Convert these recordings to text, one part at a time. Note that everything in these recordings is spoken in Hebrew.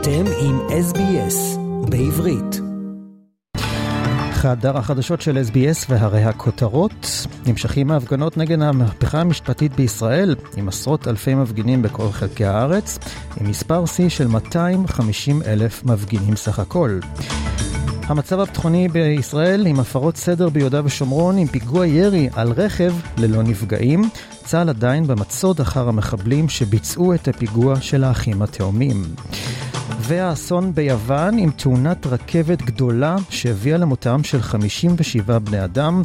אתם עם SBS בעברית. חדר החדשות של SBS והרי הכותרות נמשכים ההפגנות נגד המהפכה המשפטית בישראל עם עשרות אלפי מפגינים בכל חלקי הארץ עם מספר שיא של 250 אלף מפגינים סך הכל. המצב הביטחוני בישראל עם הפרות סדר ביהודה ושומרון עם פיגוע ירי על רכב ללא נפגעים. צה"ל עדיין במצוד אחר המחבלים שביצעו את הפיגוע של האחים התאומים. והאסון ביוון עם תאונת רכבת גדולה שהביאה למותם של 57 בני אדם,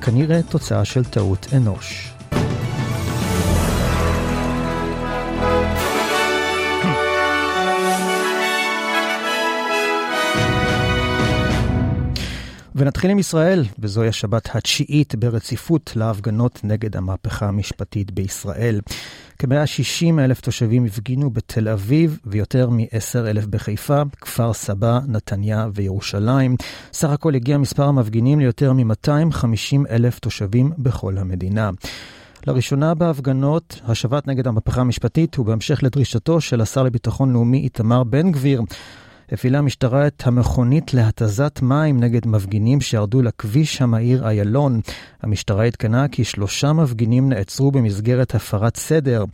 כנראה תוצאה של טעות אנוש. ונתחיל עם ישראל, וזוהי השבת התשיעית ברציפות להפגנות נגד המהפכה המשפטית בישראל. כ-160 אלף תושבים הפגינו בתל אביב ויותר מ-10 אלף בחיפה, כפר סבא, נתניה וירושלים. סך הכל הגיע מספר המפגינים ליותר מ-250 אלף תושבים בכל המדינה. לראשונה בהפגנות, השבת נגד המהפכה המשפטית, ובהמשך לדרישתו של השר לביטחון לאומי איתמר בן גביר, הפעילה המשטרה את המכונית להתזת מים נגד מפגינים שירדו לכביש המהיר איילון. המשטרה עדכנה כי שלושה מפגינים נעצרו במסגרת הפרת סדר,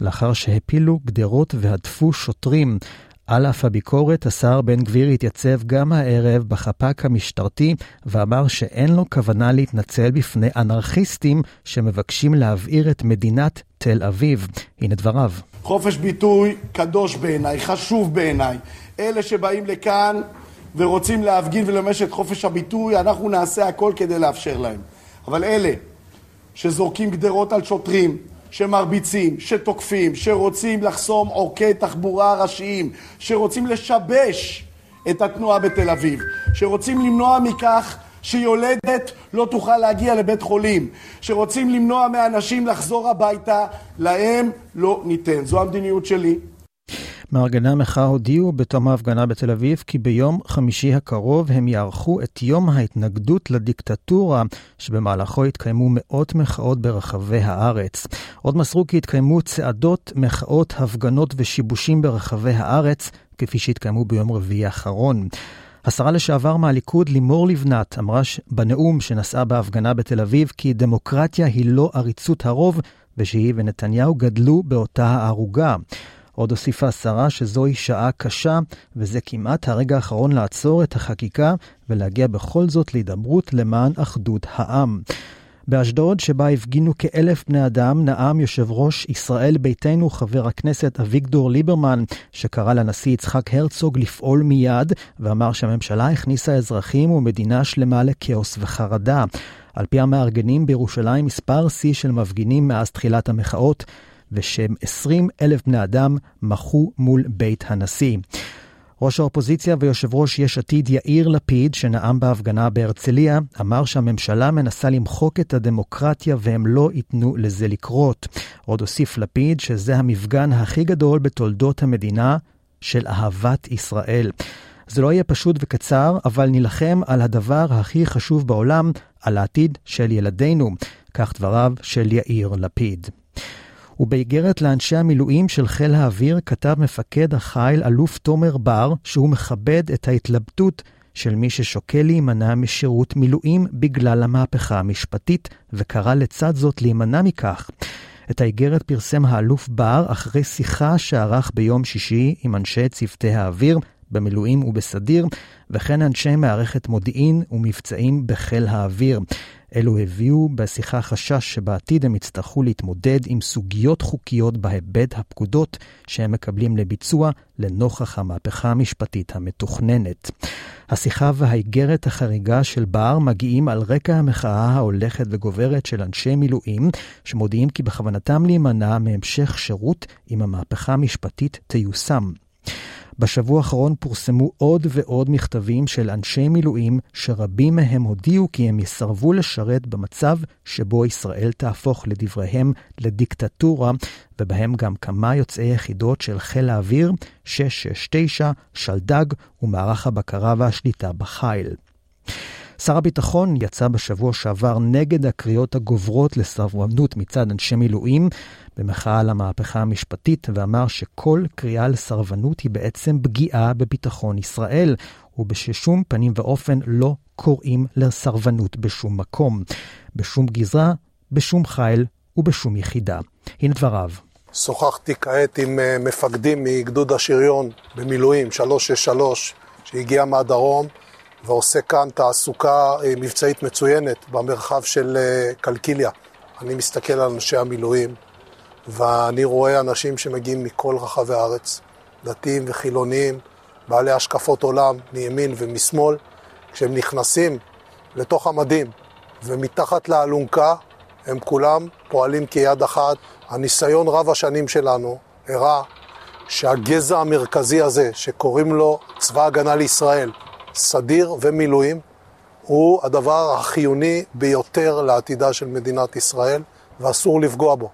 לאחר שהפילו גדרות והדפו שוטרים. על אף הביקורת, השר בן גביר התייצב גם הערב בחפ"ק המשטרתי ואמר שאין לו כוונה להתנצל בפני אנרכיסטים שמבקשים להבעיר את מדינת תל אביב. הנה דבריו. חופש ביטוי קדוש בעיניי, חשוב בעיניי. אלה שבאים לכאן ורוצים להפגין ולממש את חופש הביטוי, אנחנו נעשה הכל כדי לאפשר להם. אבל אלה שזורקים גדרות על שוטרים, שמרביצים, שתוקפים, שרוצים לחסום עורקי תחבורה ראשיים, שרוצים לשבש את התנועה בתל אביב, שרוצים למנוע מכך שיולדת לא תוכל להגיע לבית חולים, שרוצים למנוע מאנשים לחזור הביתה, להם לא ניתן. זו המדיניות שלי. מארגני המחאה הודיעו בתום ההפגנה בתל אביב כי ביום חמישי הקרוב הם יערכו את יום ההתנגדות לדיקטטורה, שבמהלכו יתקיימו מאות מחאות ברחבי הארץ. עוד מסרו כי יתקיימו צעדות, מחאות, הפגנות ושיבושים ברחבי הארץ, כפי שהתקיימו ביום רביעי האחרון. השרה לשעבר מהליכוד לימור לבנת אמרה בנאום שנשאה בהפגנה בתל אביב כי דמוקרטיה היא לא עריצות הרוב ושהיא ונתניהו גדלו באותה הערוגה. עוד הוסיפה השרה שזוהי שעה קשה, וזה כמעט הרגע האחרון לעצור את החקיקה ולהגיע בכל זאת להידברות למען אחדות העם. באשדוד, שבה הפגינו כאלף בני אדם, נאם יושב ראש ישראל ביתנו, חבר הכנסת אביגדור ליברמן, שקרא לנשיא יצחק הרצוג לפעול מיד, ואמר שהממשלה הכניסה אזרחים ומדינה שלמה לכאוס וחרדה. על פי המארגנים בירושלים, מספר שיא של מפגינים מאז תחילת המחאות, ושם 20 אלף בני אדם מחו מול בית הנשיא. ראש האופוזיציה ויושב ראש יש עתיד יאיר לפיד, שנאם בהפגנה בהרצליה, אמר שהממשלה מנסה למחוק את הדמוקרטיה והם לא ייתנו לזה לקרות. עוד הוסיף לפיד שזה המפגן הכי גדול בתולדות המדינה של אהבת ישראל. זה לא יהיה פשוט וקצר, אבל נילחם על הדבר הכי חשוב בעולם, על העתיד של ילדינו. כך דבריו של יאיר לפיד. ובאיגרת לאנשי המילואים של חיל האוויר כתב מפקד החיל אלוף תומר בר שהוא מכבד את ההתלבטות של מי ששוקל להימנע משירות מילואים בגלל המהפכה המשפטית, וקרא לצד זאת להימנע מכך. את האיגרת פרסם האלוף בר אחרי שיחה שערך ביום שישי עם אנשי צוותי האוויר במילואים ובסדיר, וכן אנשי מערכת מודיעין ומבצעים בחיל האוויר. אלו הביאו בשיחה חשש שבעתיד הם יצטרכו להתמודד עם סוגיות חוקיות בהיבט הפקודות שהם מקבלים לביצוע לנוכח המהפכה המשפטית המתוכננת. השיחה והאיגרת החריגה של בר מגיעים על רקע המחאה ההולכת וגוברת של אנשי מילואים, שמודיעים כי בכוונתם להימנע מהמשך שירות אם המהפכה המשפטית תיושם. בשבוע האחרון פורסמו עוד ועוד מכתבים של אנשי מילואים, שרבים מהם הודיעו כי הם יסרבו לשרת במצב שבו ישראל תהפוך לדבריהם לדיקטטורה, ובהם גם כמה יוצאי יחידות של חיל האוויר, 669, שלדג ומערך הבקרה והשליטה בחיל. שר הביטחון יצא בשבוע שעבר נגד הקריאות הגוברות לסרבנות מצד אנשי מילואים במחאה על המהפכה המשפטית, ואמר שכל קריאה לסרבנות היא בעצם פגיעה בביטחון ישראל, ובששום פנים ואופן לא קוראים לסרבנות בשום מקום, בשום גזרה, בשום חיל ובשום יחידה. הנה דבריו. שוחחתי כעת עם אה, מפקדים מגדוד השריון במילואים 363 שהגיע מהדרום ועושה כאן תעסוקה אה, מבצעית מצוינת במרחב של אה, קלקיליה. אני מסתכל על אנשי המילואים ואני רואה אנשים שמגיעים מכל רחבי הארץ, דתיים וחילוניים, בעלי השקפות עולם מימין ומשמאל, כשהם נכנסים לתוך המדים ומתחת לאלונקה הם כולם פועלים כיד אחת. הניסיון רב השנים שלנו הראה שהגזע המרכזי הזה, שקוראים לו צבא הגנה לישראל, סדיר ומילואים, הוא הדבר החיוני ביותר לעתידה של מדינת ישראל, ואסור לפגוע בו.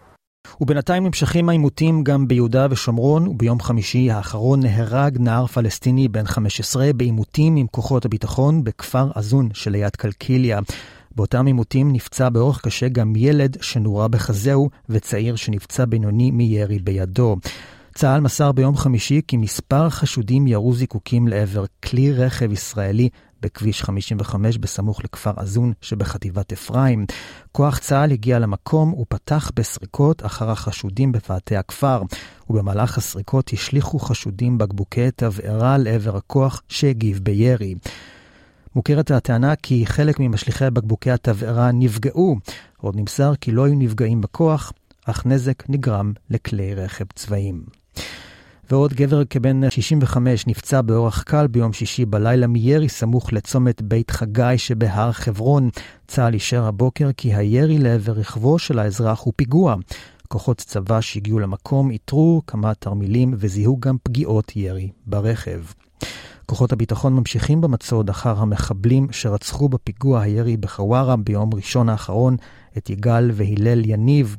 ובינתיים נמשכים העימותים גם ביהודה ושומרון, וביום חמישי האחרון נהרג נער פלסטיני בן 15 בעימותים עם כוחות הביטחון בכפר עזון שליד קלקיליה. באותם עימותים נפצע באורח קשה גם ילד שנורה בחזהו וצעיר שנפצע בינוני מירי בידו. צה"ל מסר ביום חמישי כי מספר חשודים ירו זיקוקים לעבר כלי רכב ישראלי בכביש 55 בסמוך לכפר עזון שבחטיבת אפרים. כוח צה"ל הגיע למקום ופתח בסריקות אחר החשודים בפאתי הכפר, ובמהלך הסריקות השליכו חשודים בקבוקי תבערה לעבר הכוח שהגיב בירי. מוכרת הטענה כי חלק ממשליכי בקבוקי התבערה נפגעו. עוד נמסר כי לא היו נפגעים בכוח, אך נזק נגרם לכלי רכב צבאיים. ועוד גבר כבן 65 נפצע באורח קל ביום שישי בלילה מירי סמוך לצומת בית חגי שבהר חברון. צה"ל אישר הבוקר כי הירי לעבר רכבו של האזרח הוא פיגוע. כוחות צבא שהגיעו למקום איתרו כמה תרמילים וזיהו גם פגיעות ירי ברכב. כוחות הביטחון ממשיכים במצוד אחר המחבלים שרצחו בפיגוע הירי בחווארה ביום ראשון האחרון את יגאל והלל יניב.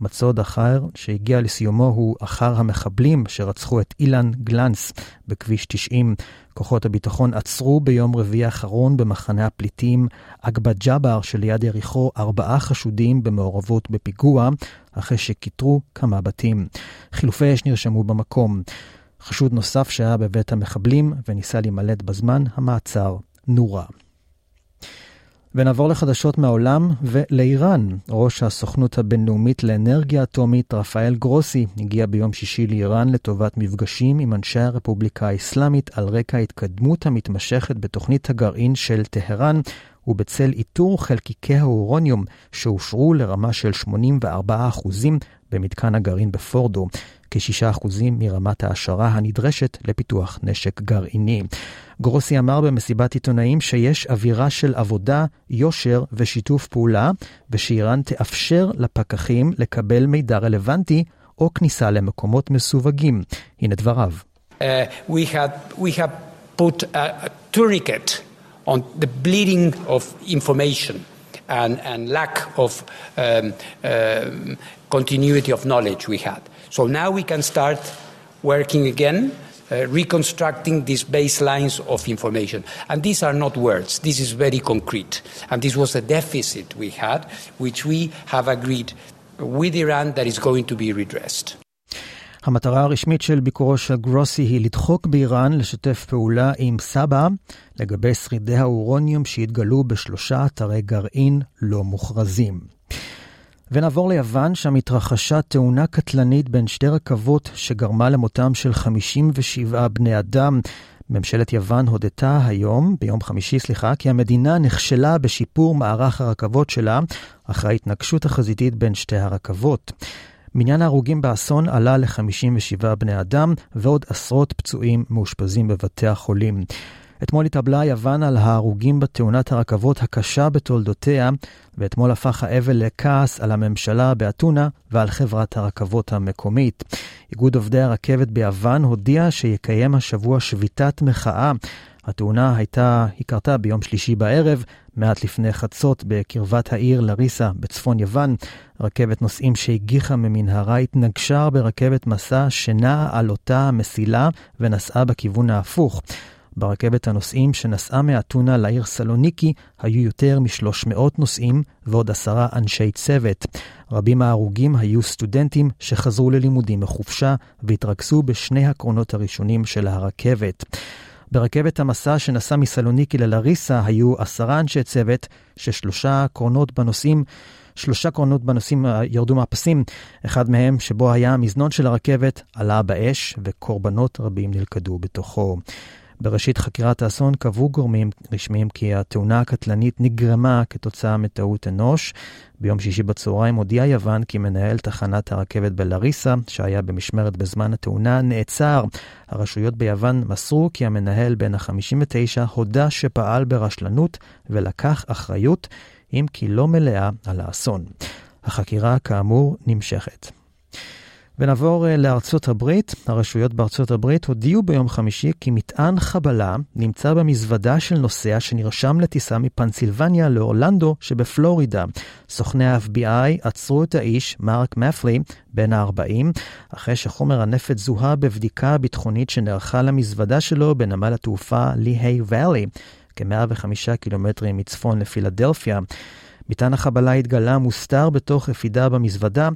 מצוד אחר שהגיע לסיומו הוא אחר המחבלים שרצחו את אילן גלנס בכביש 90. כוחות הביטחון עצרו ביום רביעי האחרון במחנה הפליטים אגבה ג'אבר שליד יריחו ארבעה חשודים במעורבות בפיגוע, אחרי שכיתרו כמה בתים. חילופי אש נרשמו במקום. חשוד נוסף שהיה בבית המחבלים וניסה להימלט בזמן המעצר נורה. ונעבור לחדשות מהעולם ולאיראן. ראש הסוכנות הבינלאומית לאנרגיה אטומית, רפאל גרוסי, הגיע ביום שישי לאיראן לטובת מפגשים עם אנשי הרפובליקה האסלאמית על רקע ההתקדמות המתמשכת בתוכנית הגרעין של טהרן, ובצל איתור חלקיקי האורוניום שאושרו לרמה של 84% במתקן הגרעין בפורדו. כ-6% מרמת ההשערה הנדרשת לפיתוח נשק גרעיני. גרוסי אמר במסיבת עיתונאים שיש אווירה של עבודה, יושר ושיתוף פעולה, ושאיראן תאפשר לפקחים לקבל מידע רלוונטי או כניסה למקומות מסווגים. הנה דבריו. Uh, we had, we information. And, and lack of um, uh, continuity of knowledge we had. So now we can start working again, uh, reconstructing these baselines of information. And these are not words, this is very concrete. And this was a deficit we had, which we have agreed with Iran that is going to be redressed. המטרה הרשמית של ביקורו של גרוסי היא לדחוק באיראן לשתף פעולה עם סבא לגבי שרידי האורוניום שהתגלו בשלושה אתרי גרעין לא מוכרזים. ונעבור ליוון, שם התרחשה תאונה קטלנית בין שתי רכבות שגרמה למותם של 57 בני אדם. ממשלת יוון הודתה היום, ביום חמישי, סליחה, כי המדינה נכשלה בשיפור מערך הרכבות שלה אחרי ההתנגשות החזיתית בין שתי הרכבות. מניין ההרוגים באסון עלה ל-57 בני אדם, ועוד עשרות פצועים מאושפזים בבתי החולים. אתמול התאבלה יוון על ההרוגים בתאונת הרכבות הקשה בתולדותיה, ואתמול הפך האבל לכעס על הממשלה באתונה ועל חברת הרכבות המקומית. איגוד עובדי הרכבת ביוון הודיע שיקיים השבוע שביתת מחאה. התאונה הייתה, היא קרתה ביום שלישי בערב, מעט לפני חצות בקרבת העיר לריסה בצפון יוון. רכבת נוסעים שהגיחה ממנהרה התנגשה ברכבת מסע שנעה על אותה המסילה ונסעה בכיוון ההפוך. ברכבת הנוסעים שנסעה מאתונה לעיר סלוניקי היו יותר מ-300 נוסעים ועוד עשרה אנשי צוות. רבים מההרוגים היו סטודנטים שחזרו ללימודים מחופשה והתרכזו בשני הקרונות הראשונים של הרכבת. ברכבת המסע שנסע מסלוניקי ללריסה היו עשרה אנשי צוות, ששלושה קרונות בנוסעים שלושה קרונות בנוסעים ירדו מהפסים, אחד מהם, שבו היה המזנון של הרכבת, עלה באש וקורבנות רבים נלכדו בתוכו. בראשית חקירת האסון קבעו גורמים רשמיים כי התאונה הקטלנית נגרמה כתוצאה מטעות אנוש. ביום שישי בצהריים הודיעה יוון כי מנהל תחנת הרכבת בלריסה, שהיה במשמרת בזמן התאונה, נעצר. הרשויות ביוון מסרו כי המנהל בן ה-59 הודה שפעל ברשלנות ולקח אחריות, אם כי לא מלאה, על האסון. החקירה, כאמור, נמשכת. ונעבור אה, לארצות הברית. הרשויות בארצות הברית הודיעו ביום חמישי כי מטען חבלה נמצא במזוודה של נוסע שנרשם לטיסה מפנסילבניה לאורלנדו שבפלורידה. סוכני ה-FBI עצרו את האיש, מרק מפלי, בן ה-40, אחרי שחומר הנפץ זוהה בבדיקה ביטחונית שנערכה למזוודה שלו בנמל התעופה ליהי ואלי, כ-105 קילומטרים מצפון לפילדלפיה. מטען החבלה התגלה מוסתר בתוך יפידה במזוודה,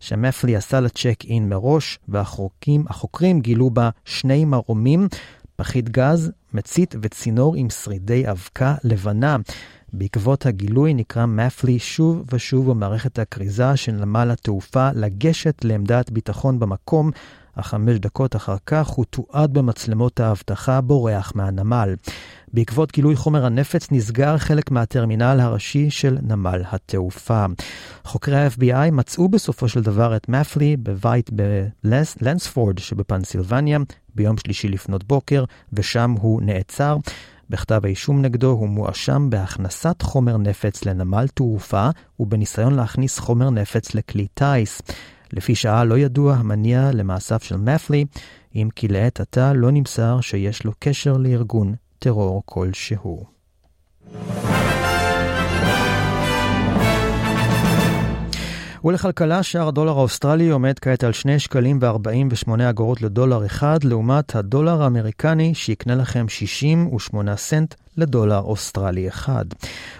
שמפלי עשה לה צ'ק אין מראש, והחוקרים גילו בה שני מרומים, פחית גז, מצית וצינור עם שרידי אבקה לבנה. בעקבות הגילוי נקרא מפלי שוב ושוב במערכת הכריזה של נמל התעופה לגשת לעמדת ביטחון במקום, אך חמש דקות אחר כך הוא תועד במצלמות האבטחה בורח מהנמל. בעקבות גילוי חומר הנפץ נסגר חלק מהטרמינל הראשי של נמל התעופה. חוקרי ה-FBI מצאו בסופו של דבר את מפלי בבית בלנספורד שבפנסילבניה ביום שלישי לפנות בוקר, ושם הוא נעצר. בכתב האישום נגדו הוא מואשם בהכנסת חומר נפץ לנמל תעופה ובניסיון להכניס חומר נפץ לכלי טיס. לפי שעה לא ידוע המניע למעשיו של מפלי, אם כי לעת עתה לא נמסר שיש לו קשר לארגון טרור כלשהו. ולכלכלה שער הדולר האוסטרלי עומד כעת על 2 שקלים ו-48 אגורות לדולר אחד, לעומת הדולר האמריקני שיקנה לכם 68 סנט לדולר אוסטרלי אחד.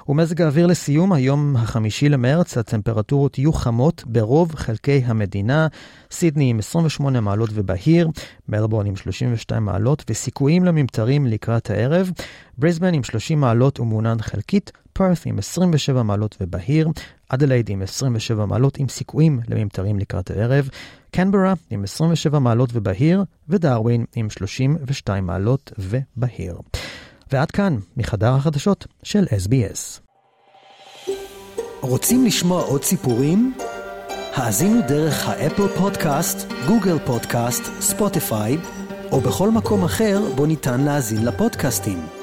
ומזג האוויר לסיום, היום החמישי למרץ, הטמפרטורות יהיו חמות ברוב חלקי המדינה. סידני עם 28 מעלות ובהיר, מלבורן עם 32 מעלות וסיכויים לממטרים לקראת הערב, בריסבן עם 30 מעלות ומעונן חלקית, פרת עם 27 מעלות ובהיר, אדלייד עם 27 מעלות עם סיכויים לממטרים לקראת הערב, קנברה עם 27 מעלות ובהיר, ודרווין עם 32 מעלות ובהיר. ועד כאן, מחדר החדשות של SBS. רוצים לשמוע עוד סיפורים? האזינו דרך האפל פודקאסט, גוגל פודקאסט, ספוטיפיי, או בכל מקום אחר בו ניתן להאזין לפודקאסטים.